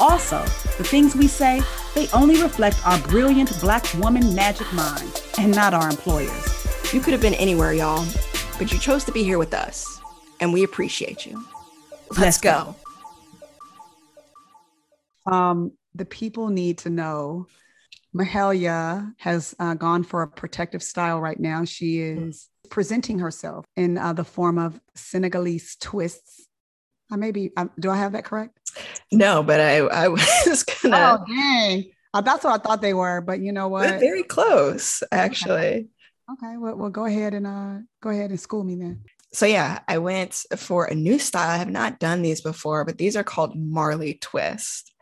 Also, the things we say, they only reflect our brilliant Black woman magic mind and not our employers. You could have been anywhere, y'all, but you chose to be here with us, and we appreciate you. Let's, Let's go. go. Um, the people need to know Mahalia has uh, gone for a protective style right now. She is presenting herself in uh, the form of Senegalese twists. I maybe um, do I have that correct? No, but I, I was gonna. Oh, dang. That's what I thought they were, but you know what? very close, actually. Okay, okay. Well, well, go ahead and uh, go ahead and school me then. So yeah, I went for a new style. I have not done these before, but these are called Marley twist.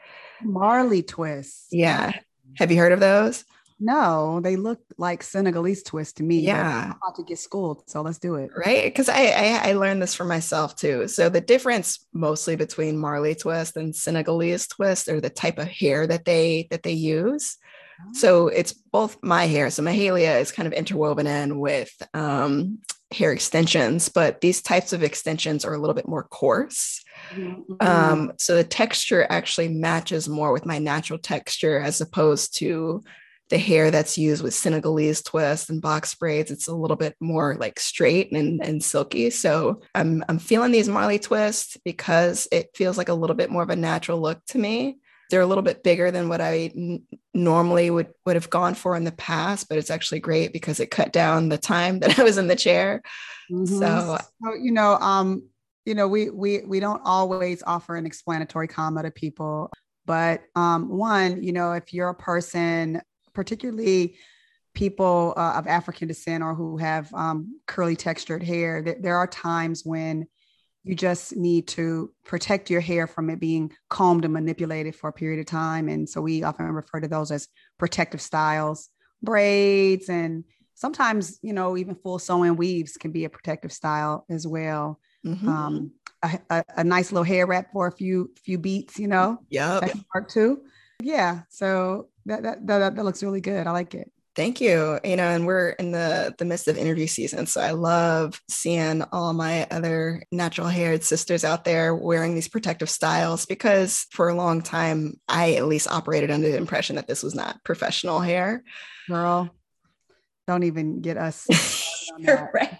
Marley twist. Yeah. Have you heard of those? No, they look like Senegalese twist to me. Yeah, I'm about to get schooled, so let's do it. Right, because I, I, I learned this for myself too. So the difference mostly between Marley twist and Senegalese twist are the type of hair that they that they use. Oh. So it's both my hair. So Mahalia is kind of interwoven in with um, hair extensions, but these types of extensions are a little bit more coarse. Mm-hmm. Um, so the texture actually matches more with my natural texture as opposed to the hair that's used with Senegalese twist and box braids, it's a little bit more like straight and, and silky. So I'm, I'm feeling these Marley twists because it feels like a little bit more of a natural look to me. They're a little bit bigger than what I n- normally would, would have gone for in the past, but it's actually great because it cut down the time that I was in the chair. Mm-hmm. So, so, you know, um, you know, we we we don't always offer an explanatory comma to people, but um, one, you know, if you're a person particularly people uh, of African descent or who have um, curly textured hair, th- there are times when you just need to protect your hair from it being combed and manipulated for a period of time. And so we often refer to those as protective styles, braids, and sometimes, you know, even full sew-in weaves can be a protective style as well. Mm-hmm. Um, a, a, a, nice little hair wrap for a few few beats, you know. Yeah, that can work too. Yeah. So that, that that that looks really good. I like it. Thank you. You know, and we're in the the midst of interview season, so I love seeing all my other natural haired sisters out there wearing these protective styles because for a long time I at least operated under the impression that this was not professional hair. Girl, don't even get us right.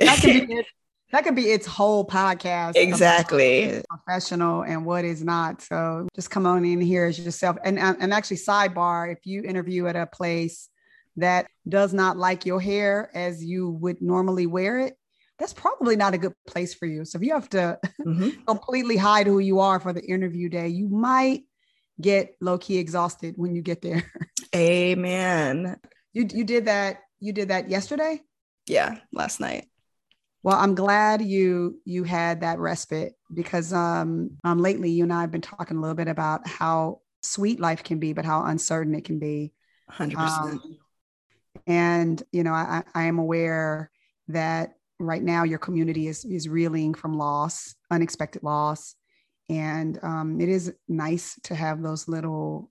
that can be that could be its whole podcast. Exactly. Professional and what is not. So just come on in here as yourself. And, and actually, sidebar, if you interview at a place that does not like your hair as you would normally wear it, that's probably not a good place for you. So if you have to mm-hmm. completely hide who you are for the interview day, you might get low key exhausted when you get there. Amen. You you did that you did that yesterday? Yeah, last night. Well, I'm glad you you had that respite because um, um lately you and I have been talking a little bit about how sweet life can be, but how uncertain it can be. Hundred um, percent. And you know, I, I am aware that right now your community is is reeling from loss, unexpected loss, and um, it is nice to have those little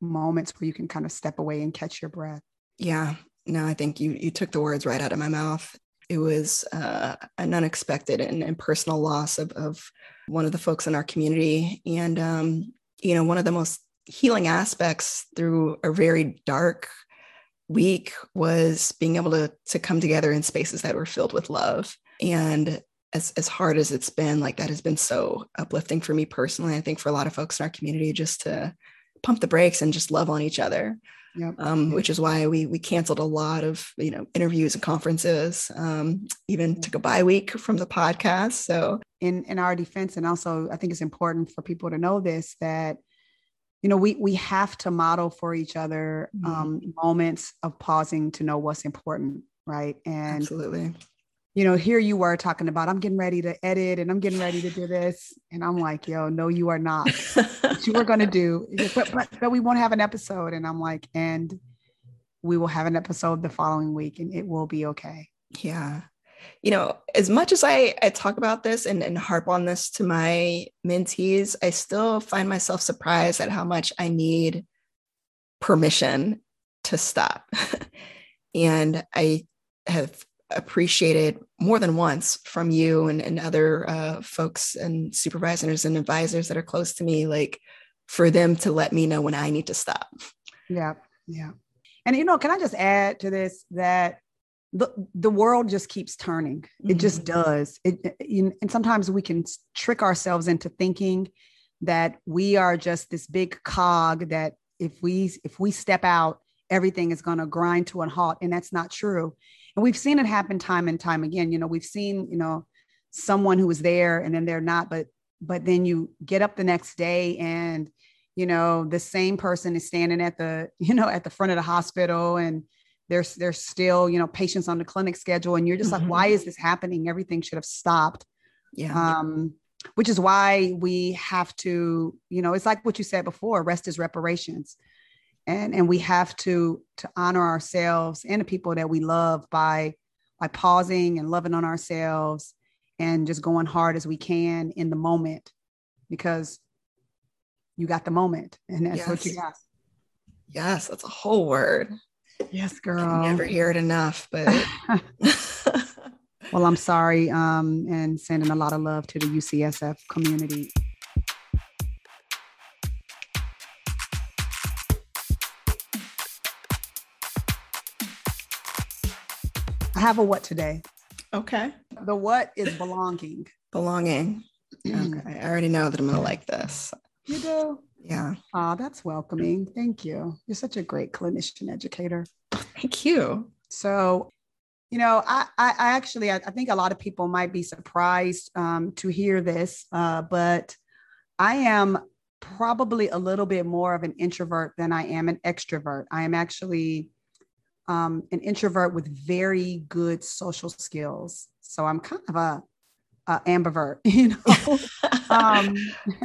moments where you can kind of step away and catch your breath. Yeah, no, I think you you took the words right out of my mouth it was uh, an unexpected and, and, personal loss of, of one of the folks in our community. And, um, you know, one of the most healing aspects through a very dark week was being able to, to come together in spaces that were filled with love. And as, as hard as it's been, like that has been so uplifting for me personally. I think for a lot of folks in our community, just to pump the brakes and just love on each other yep. um, which is why we we canceled a lot of you know interviews and conferences, um, even took a bye week from the podcast. So in in our defense, and also I think it's important for people to know this that you know we we have to model for each other mm-hmm. um, moments of pausing to know what's important, right? And absolutely you know, here you were talking about, I'm getting ready to edit and I'm getting ready to do this. And I'm like, yo, no, you are not. what you were going to do, but, but, but we won't have an episode. And I'm like, and we will have an episode the following week and it will be okay. Yeah. You know, as much as I, I talk about this and, and harp on this to my mentees, I still find myself surprised at how much I need permission to stop. and I have appreciated more than once from you and, and other uh, folks and supervisors and advisors that are close to me, like for them to let me know when I need to stop. Yeah. Yeah. And, you know, can I just add to this that the, the world just keeps turning. It mm-hmm. just does. It, it, and sometimes we can trick ourselves into thinking that we are just this big cog that if we if we step out everything is going to grind to a halt and that's not true and we've seen it happen time and time again. You know we've seen you know someone who was there and then they're not but but then you get up the next day and you know the same person is standing at the you know at the front of the hospital and there's there's still you know patients on the clinic schedule. And you're just mm-hmm. like why is this happening? Everything should have stopped. Yeah. Um which is why we have to you know it's like what you said before rest is reparations and and we have to to honor ourselves and the people that we love by by pausing and loving on ourselves and just going hard as we can in the moment because you got the moment and that's yes. what you got. Yes that's a whole word. Yes girl I never hear it enough but well i'm sorry um and sending a lot of love to the ucsf community I have a what today. Okay. The what is belonging. Belonging. Mm. Okay. I already know that I'm going to like this. You do? Yeah. Oh, that's welcoming. Thank you. You're such a great clinician educator. Thank you. So, you know, I, I, I actually, I, I, think a lot of people might be surprised um, to hear this, uh, but I am probably a little bit more of an introvert than I am an extrovert. I am actually um, an introvert with very good social skills. So I'm kind of a, a ambivert, you know. um,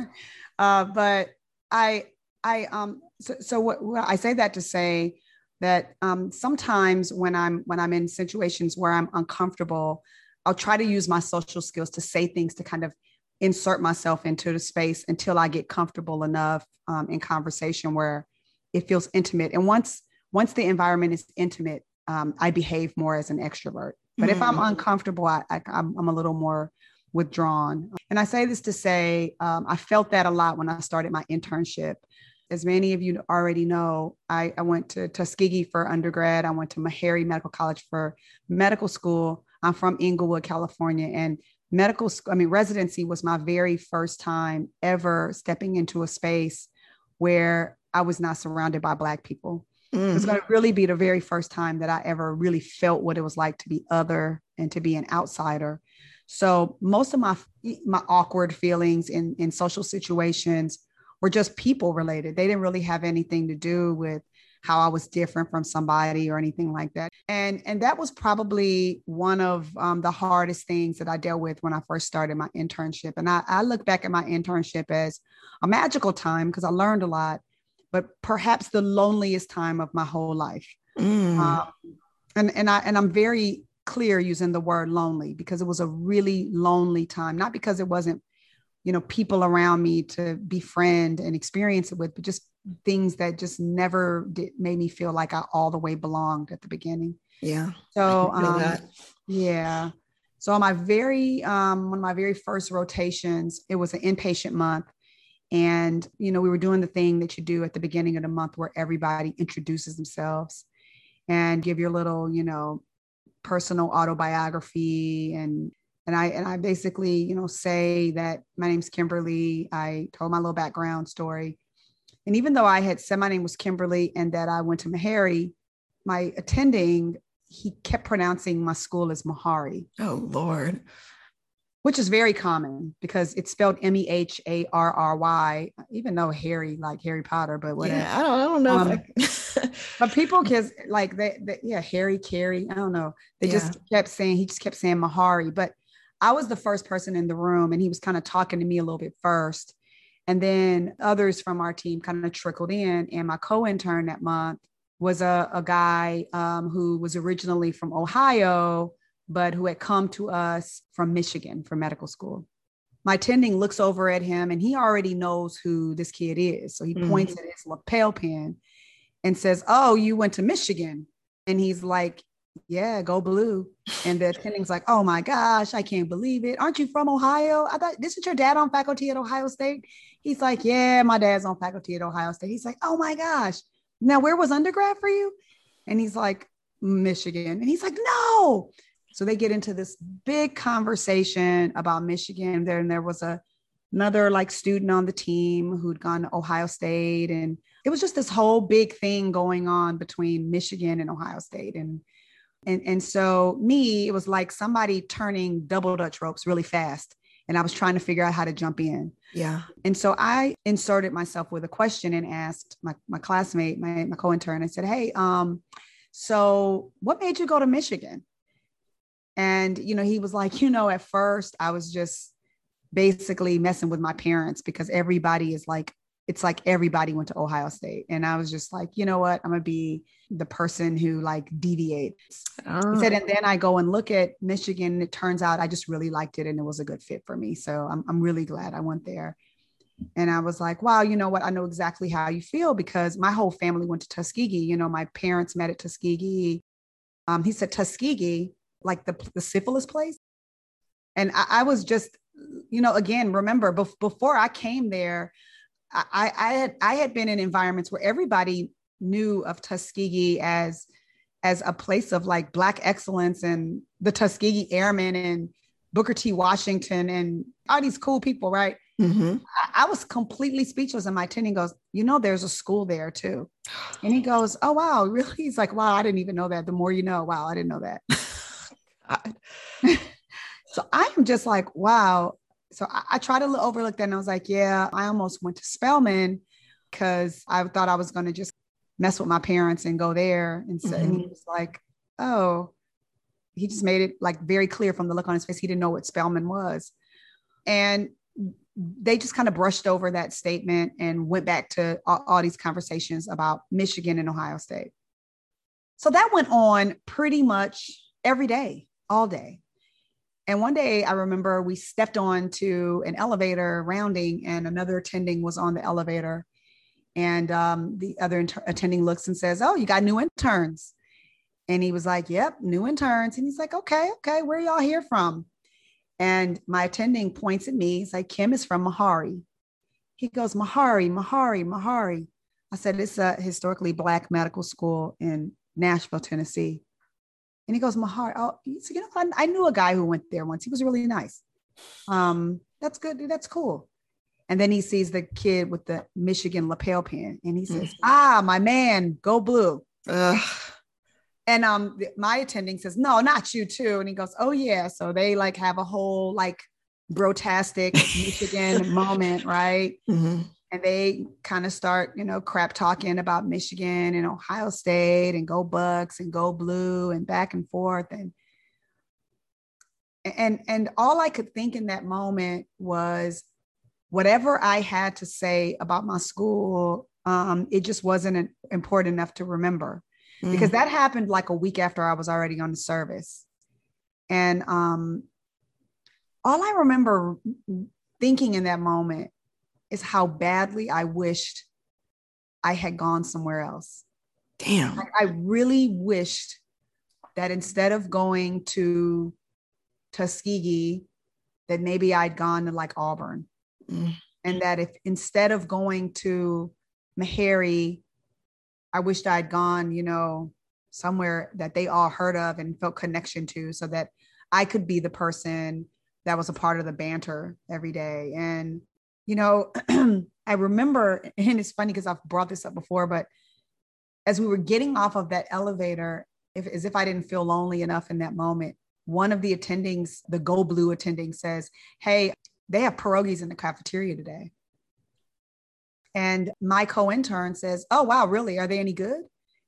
uh, but I, I, um, so, so what, well, I say that to say that um, sometimes when I'm when I'm in situations where I'm uncomfortable, I'll try to use my social skills to say things to kind of insert myself into the space until I get comfortable enough um, in conversation where it feels intimate. And once once the environment is intimate, um, I behave more as an extrovert. But mm-hmm. if I'm mm-hmm. uncomfortable, I, I, am a little more withdrawn. And I say this to say, um, I felt that a lot when I started my internship. As many of you already know, I, I went to Tuskegee for undergrad. I went to Meharry Medical College for medical school. I'm from Inglewood, California, and medical school, I mean, residency was my very first time ever stepping into a space where I was not surrounded by Black people. Mm. It's going to really be the very first time that I ever really felt what it was like to be other and to be an outsider. So most of my my awkward feelings in in social situations were just people related. They didn't really have anything to do with how I was different from somebody or anything like that. And and that was probably one of um, the hardest things that I dealt with when I first started my internship. And I, I look back at my internship as a magical time because I learned a lot but perhaps the loneliest time of my whole life. Mm. Um, and and I and I'm very clear using the word lonely because it was a really lonely time. Not because it wasn't, you know, people around me to befriend and experience it with, but just things that just never did made me feel like I all the way belonged at the beginning. Yeah. So um, yeah. So on my very um, one of my very first rotations, it was an inpatient month, and, you know, we were doing the thing that you do at the beginning of the month where everybody introduces themselves and give your little, you know, personal autobiography and and I and I basically, you know, say that my name's Kimberly. I told my little background story. And even though I had said my name was Kimberly and that I went to Meharry, my attending, he kept pronouncing my school as Mahari. Oh Lord. Which is very common because it's spelled M E H A R R Y, even though Harry, like Harry Potter, but whatever. Yeah, I don't, I don't know. Um, I... but people just like they, they, yeah, Harry, Carrie, I don't know. They yeah. just kept saying, he just kept saying Mahari. But I was the first person in the room and he was kind of talking to me a little bit first. And then others from our team kind of trickled in. And my co intern that month was a, a guy um, who was originally from Ohio but who had come to us from Michigan for medical school. My attending looks over at him and he already knows who this kid is. So he mm-hmm. points at his lapel pin and says, Oh, you went to Michigan. And he's like, Yeah, go blue. And the attending's like, Oh my gosh, I can't believe it. Aren't you from Ohio? I thought this is your dad on faculty at Ohio State. He's like, Yeah, my dad's on faculty at Ohio State. He's like, Oh my gosh. Now, where was undergrad for you? And he's like, Michigan. And he's like, No. So they get into this big conversation about Michigan. There and there was a another like student on the team who'd gone to Ohio State, and it was just this whole big thing going on between Michigan and Ohio State. And and and so me, it was like somebody turning double dutch ropes really fast. And I was trying to figure out how to jump in. Yeah. And so I inserted myself with a question and asked my, my classmate, my, my co-intern, I said, Hey, um, so what made you go to Michigan? And, you know, he was like, you know, at first I was just basically messing with my parents because everybody is like, it's like everybody went to Ohio State. And I was just like, you know what? I'm going to be the person who like deviates. Oh. He said, and then I go and look at Michigan. It turns out I just really liked it and it was a good fit for me. So I'm, I'm really glad I went there. And I was like, wow, you know what? I know exactly how you feel because my whole family went to Tuskegee. You know, my parents met at Tuskegee. Um, he said, Tuskegee like the, the syphilis place. And I, I was just, you know, again, remember bef- before I came there, I, I had I had been in environments where everybody knew of Tuskegee as as a place of like black excellence and the Tuskegee Airmen and Booker T. Washington and all these cool people, right? Mm-hmm. I, I, was completely speechless. And my attending goes, You know, there's a school there too. And he goes, Oh, wow, really? He's like, Wow, I didn't even know that. The more you know, wow, I didn't know that. God. so I am just like, wow. So I, I try to overlook that. And I was like, yeah, I almost went to Spelman because I thought I was going to just mess with my parents and go there. And so mm-hmm. and he mm-hmm. was like, oh, he just made it like very clear from the look on his face. He didn't know what Spelman was. And they just kind of brushed over that statement and went back to all, all, these conversations about Michigan and Ohio State. So that went on pretty much every day all day. And one day I remember we stepped on to an elevator rounding, and another attending was on the elevator. And um, the other inter- attending looks and says, Oh, you got new interns. And he was like, Yep, new interns. And he's like, Okay, okay, where y'all here from? And my attending points at me. He's like, Kim is from Mahari. He goes, Mahari, Mahari, Mahari. I said, It's a historically Black medical school in Nashville, Tennessee. And he goes, Mahar, oh, so, you know, I, I, knew a guy who went there once. He was really nice. Um, that's good. That's cool. And then he sees the kid with the Michigan lapel pin and he says, mm. ah, my man, go blue. Ugh. And um, my attending says, no, not you too. And he goes, oh yeah. So they like have a whole like brotastic Michigan moment, right? Mm-hmm and they kind of start, you know, crap talking about Michigan and Ohio State and go Bucks and go blue and back and forth and and and all I could think in that moment was whatever I had to say about my school, um, it just wasn't important enough to remember mm. because that happened like a week after I was already on the service, and um, all I remember thinking in that moment is how badly I wished I had gone somewhere else. Damn. I, I really wished that instead of going to Tuskegee, that maybe I'd gone to like Auburn. Mm. And that if instead of going to Meharry, I wished I'd gone, you know, somewhere that they all heard of and felt connection to so that I could be the person that was a part of the banter every day. And you know, I remember, and it's funny because I've brought this up before, but as we were getting off of that elevator, if, as if I didn't feel lonely enough in that moment, one of the attendings, the Go Blue attending says, Hey, they have pierogies in the cafeteria today. And my co intern says, Oh, wow, really? Are they any good?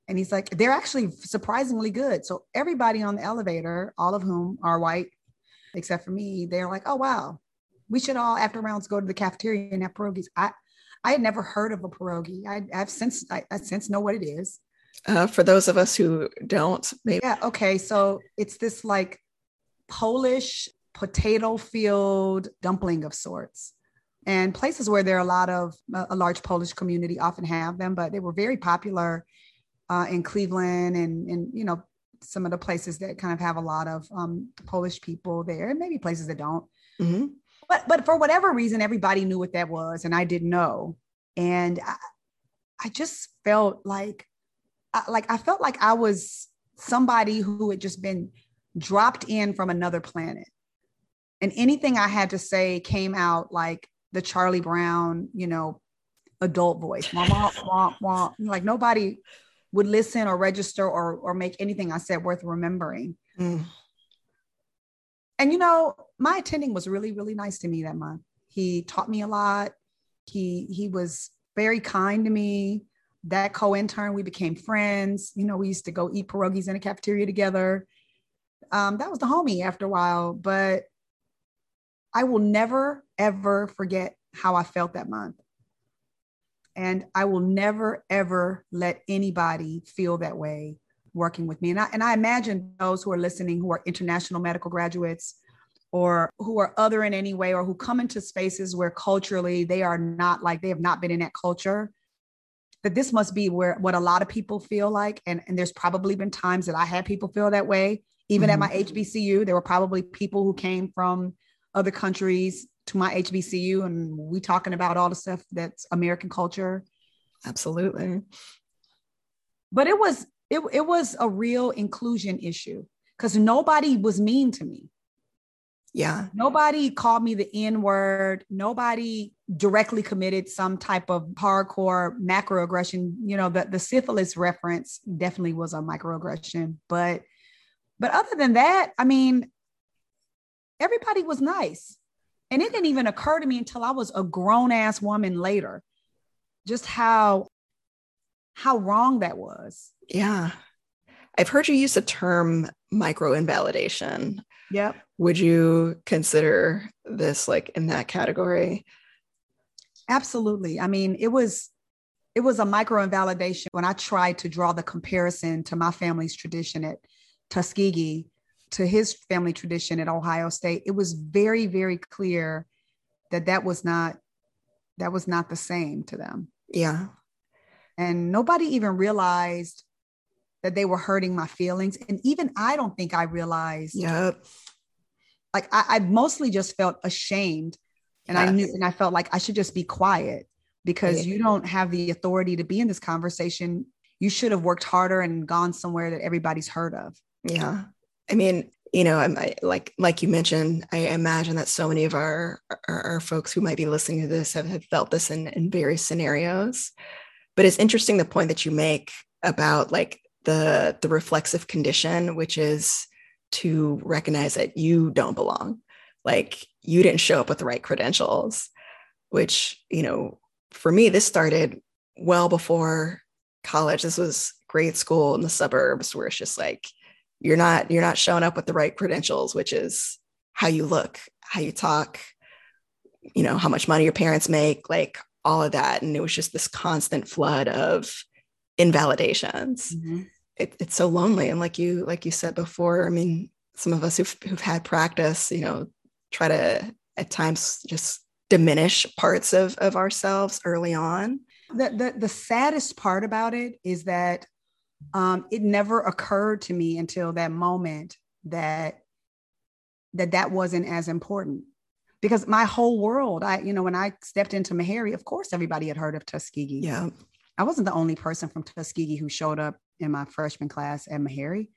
And he's like, They're actually surprisingly good. So everybody on the elevator, all of whom are white, except for me, they're like, Oh, wow, we should all, after rounds, go to the cafeteria and have pierogies. I, I had never heard of a pierogi. I, have since I, I since know what it is. Uh, for those of us who don't, maybe. Yeah. Okay. So it's this like Polish potato filled dumpling of sorts. And places where there are a lot of a large Polish community often have them, but they were very popular uh, in Cleveland and, and, you know, some of the places that kind of have a lot of um, Polish people there, and maybe places that don't. Mm-hmm. But but for whatever reason, everybody knew what that was, and I didn't know. And I, I just felt like, like I felt like I was somebody who had just been dropped in from another planet. And anything I had to say came out like the Charlie Brown, you know, adult voice. Wah, wah, wah, wah. Like nobody would listen or register or or make anything I said worth remembering. Mm. And you know, my attending was really, really nice to me that month. He taught me a lot. He he was very kind to me. That co-intern, we became friends. You know, we used to go eat pierogies in the cafeteria together um, that was the homie after a while. But I will never, ever forget how I felt that month. And I will never, ever let anybody feel that way working with me. And I, and I imagine those who are listening who are international medical graduates or who are other in any way or who come into spaces where culturally they are not like they have not been in that culture that this must be where what a lot of people feel like and, and there's probably been times that i had people feel that way even mm-hmm. at my HBCU, there were probably people who came from other countries to my HBCU, and we talking about all the stuff that's American culture. Absolutely. But it was it, it was a real inclusion issue because nobody was mean to me. Yeah. Nobody called me the N word. Nobody directly committed some type of hardcore macroaggression. You know, the, the syphilis reference definitely was a microaggression, but but other than that, I mean, everybody was nice. And it didn't even occur to me until I was a grown ass woman later, just how how wrong that was. Yeah. I've heard you use the term micro invalidation. Yep. Would you consider this like in that category? Absolutely. I mean, it was it was a micro invalidation when I tried to draw the comparison to my family's tradition at Tuskegee to his family tradition at Ohio State, it was very, very clear that that was not that was not the same to them. Yeah. And nobody even realized that they were hurting my feelings. And even I don't think I realized. Yep. Like I, I mostly just felt ashamed. And yes. I knew and I felt like I should just be quiet because yeah. you don't have the authority to be in this conversation. You should have worked harder and gone somewhere that everybody's heard of. Yeah. I mean, you know, I'm I, like like you mentioned, I imagine that so many of our, our, our folks who might be listening to this have, have felt this in, in various scenarios. But it's interesting the point that you make about like the the reflexive condition, which is to recognize that you don't belong. Like you didn't show up with the right credentials, which, you know, for me, this started well before college. This was grade school in the suburbs where it's just like you're not you're not showing up with the right credentials which is how you look how you talk you know how much money your parents make like all of that and it was just this constant flood of invalidations. Mm-hmm. it, it's so lonely and like you like you said before i mean some of us who've, who've had practice you know try to at times just diminish parts of of ourselves early on. The, the the saddest part about it is that um, it never occurred to me until that moment that that that wasn't as important because my whole world i you know when i stepped into meharry of course everybody had heard of tuskegee. Yeah. I wasn't the only person from tuskegee who showed up in my freshman class at meharry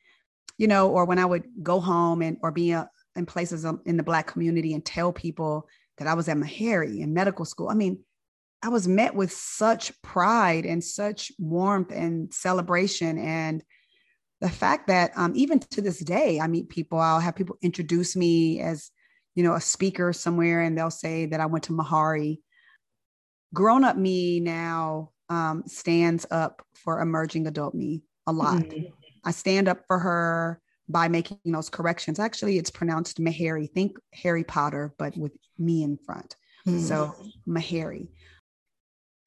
you know or when i would go home and or be a, uh, in places in the black community and tell people that i was at meharry in medical school. I mean I was met with such pride and such warmth and celebration. And the fact that um, even to this day, I meet people, I'll have people introduce me as, you know, a speaker somewhere, and they'll say that I went to Meharry. Grown up me now um, stands up for emerging adult me a lot. Mm-hmm. I stand up for her by making those corrections. Actually, it's pronounced Meharry. Think Harry Potter, but with me in front. Mm-hmm. So Mahari.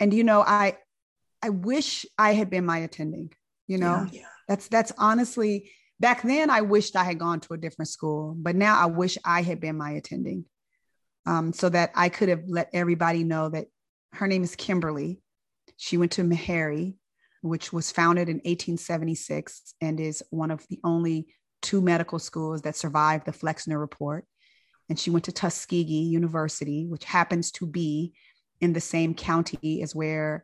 And you know, I I wish I had been my attending. You know, yeah, yeah. that's that's honestly back then I wished I had gone to a different school, but now I wish I had been my attending. Um, so that I could have let everybody know that her name is Kimberly. She went to Meharry, which was founded in 1876 and is one of the only two medical schools that survived the Flexner Report. And she went to Tuskegee University, which happens to be in the same county as where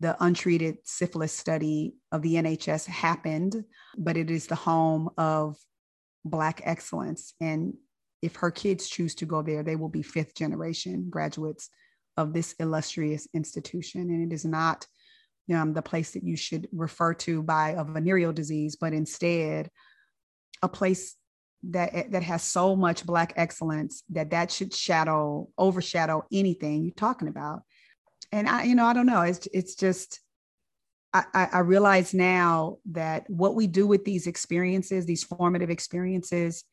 the untreated syphilis study of the NHS happened, but it is the home of Black excellence. And if her kids choose to go there, they will be fifth generation graduates of this illustrious institution. And it is not um, the place that you should refer to by a venereal disease, but instead a place that that has so much black excellence that that should shadow overshadow anything you're talking about and I, you know, I don't know. It's it's just I, I realize now that what we do with these experiences, these formative experiences,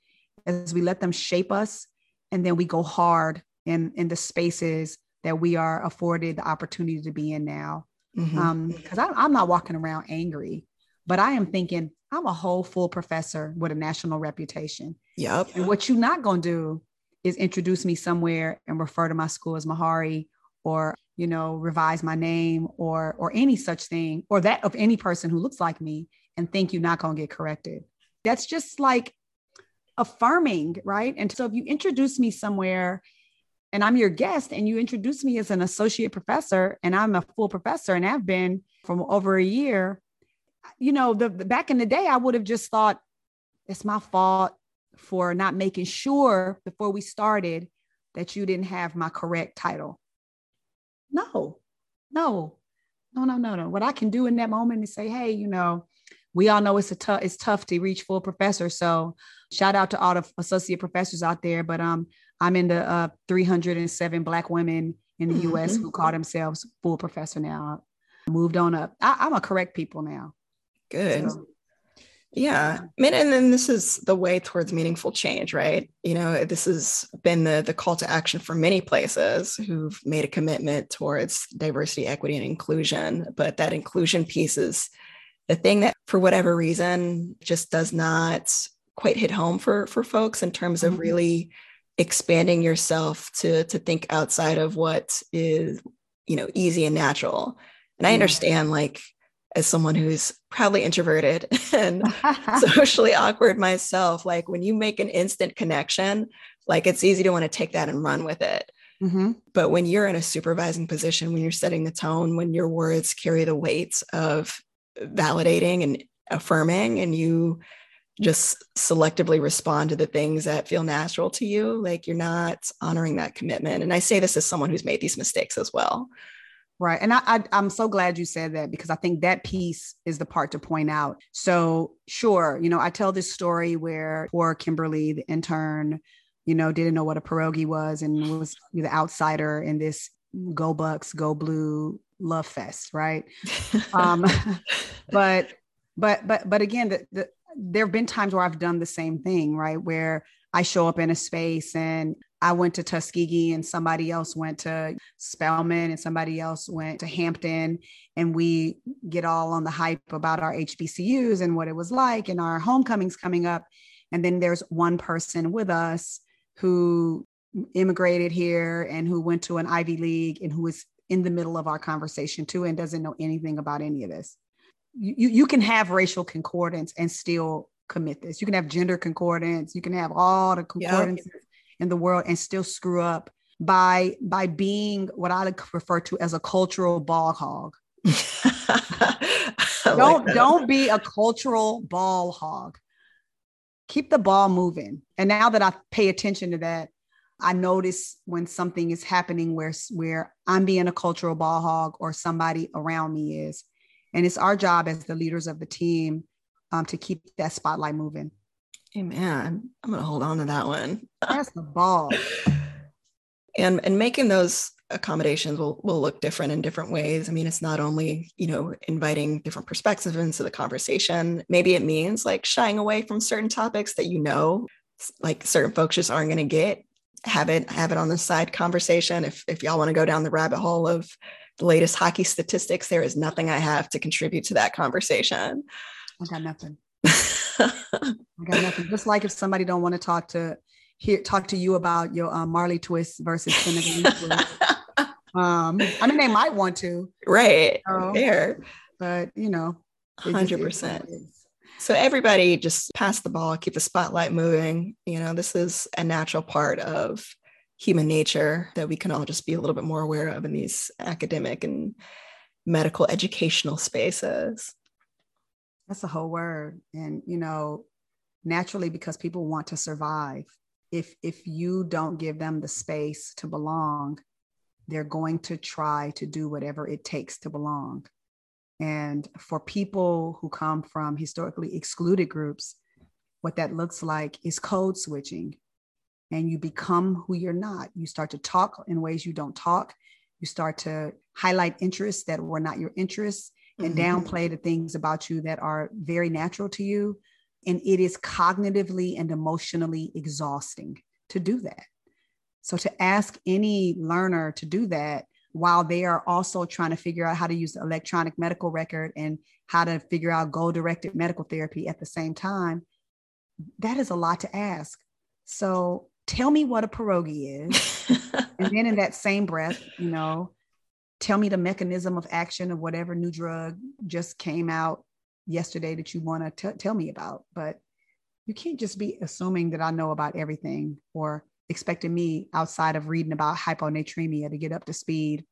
as we let them shape us, and then we go hard in in the spaces that we are afforded the opportunity to be in now. Because mm-hmm. um, I'm not walking around angry, but I am thinking I'm a whole full professor with a national reputation. Yep. And what you're not going to do is introduce me somewhere and refer to my school as Mahari or you know revise my name or or any such thing or that of any person who looks like me and think you're not going to get corrected. That's just like affirming right? And so if you introduce me somewhere and i'm your guest and you introduce me as an associate professor and i'm a full professor and i've been from over a year you know the, the back in the day i would have just thought it's my fault for not making sure before we started that you didn't have my correct title no, no, no, no, no, no. What I can do in that moment is say, hey, you know, we all know it's a tough it's tough to reach full professor. So shout out to all the associate professors out there. But um, I'm in the uh, 307 black women in the U.S. who call themselves full professor now. Moved on up. I, am a correct people now. Good. So, yeah. I mean, and then this is the way towards meaningful change, right? You know, this has been the, the call to action for many places who've made a commitment towards diversity, equity, and inclusion. But that inclusion piece is the thing that, for whatever reason, just does not quite hit home for, for folks in terms of mm-hmm. really expanding yourself to, to think outside of what is, you know, easy and natural. And I understand like as someone who's proudly introverted and socially awkward myself, like when you make an instant connection, like it's easy to want to take that and run with it. Mm-hmm. But when you're in a supervising position, when you're setting the tone, when your words carry the weight of validating and affirming, and you just selectively respond to the things that feel natural to you, like you're not honoring that commitment. And I say this as someone who's made these mistakes as well. Right. And I, I, am so glad you said that because I think that piece is the part to point out. So, sure, you know, I tell this story where poor Kimberly, the intern, you know, didn't know what a pierogi was and was the outsider in this go Bucks, go blue love fest. Right. um, but, but, but, but again, the, the, there have been times where I've done the same thing, right? Where I show up in a space and I went to Tuskegee and somebody else went to Spelman and somebody else went to Hampton. And we get all on the hype about our HBCUs and what it was like and our homecomings coming up. And then there's one person with us who immigrated here and who went to an Ivy League and who is in the middle of our conversation too and doesn't know anything about any of this. You, you can have racial concordance and still commit this. You can have gender concordance. You can have all the concordances yep in the world and still screw up by by being what I refer to as a cultural ball hog. don't like don't be a cultural ball hog. Keep the ball moving. And now that I pay attention to that, I notice when something is happening where where I'm being a cultural ball hog or somebody around me is. And it's our job as the leaders of the team um, to keep that spotlight moving. Hey man, I'm gonna hold on to that one. That's the ball. and and making those accommodations will will look different in different ways. I mean, it's not only, you know, inviting different perspectives into the conversation. Maybe it means like shying away from certain topics that you know like certain folks just aren't going to get. Have it have it on the side conversation. If if y'all want to go down the rabbit hole of the latest hockey statistics, there is nothing I have to contribute to that conversation. I got nothing. I got nothing. Just like if somebody don't want to talk to hear talk to you about your um, Marley twist versus twist. Um, I mean, they might want to, right? So, Fair, but you know, hundred percent. So everybody just pass the ball, keep the spotlight moving. You know, this is a natural part of human nature that we can all just be a little bit more aware of in these academic and medical educational spaces. That's a whole word. And, you know, naturally, because people want to survive, if if you don't give them the space to belong, they're going to try to do whatever it takes to belong. And for people who come from historically excluded groups, what that looks like is code switching. And you become who you're not. You start to talk in ways you don't talk. You start to highlight interests that were not your interests and mm-hmm. downplay the things about you that are very natural to you. And it is cognitively and emotionally exhausting to do that. So, to ask any learner to do that while they are also trying to figure out how to use the electronic medical record and how to figure out goal directed medical therapy at the same time, that is a lot to ask. So, tell me what a pierogi is. and then, in that same breath, you know, tell me the mechanism of action of whatever new drug just came out yesterday that you want to tell me about. But you can't just be assuming that I know about everything or expecting me outside of reading about hyponatremia to get up to speed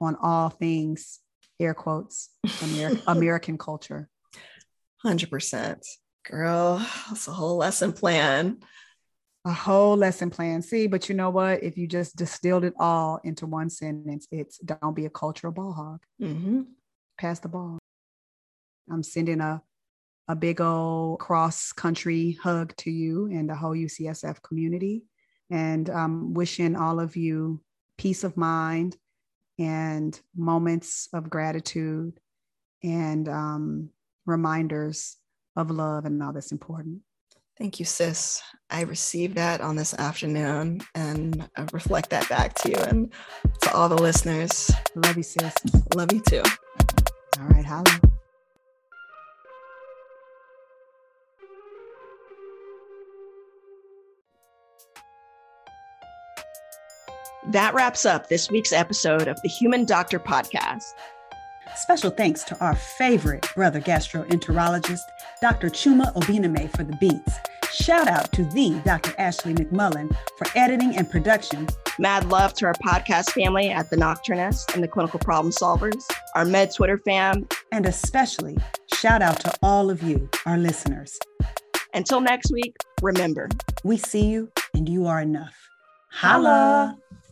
on all things air quotes American, American culture. 100%. Girl, it's a whole lesson plan a whole lesson plan. See, but you know what? If you just distilled it all into one sentence, it's don't be a cultural ball hog. Mm-hmm. Pass the ball. I'm sending a a big old cross country hug to you and the whole UCSF community, and um, wishing all of you peace of mind and moments of gratitude and um, reminders of love and all that's important. Thank you, sis. I received that on this afternoon and I reflect that back to you and to all the listeners. Love you, sis. Love you too. All right, holla. That wraps up this week's episode of the Human Doctor Podcast. Special thanks to our favorite brother gastroenterologist, Dr. Chuma Obiname, for the beats. Shout out to the Dr. Ashley McMullen for editing and production. Mad love to our podcast family at The Nocturnist and the Clinical Problem Solvers, our Med Twitter fam. And especially shout out to all of you, our listeners. Until next week, remember we see you and you are enough. Holla! Holla.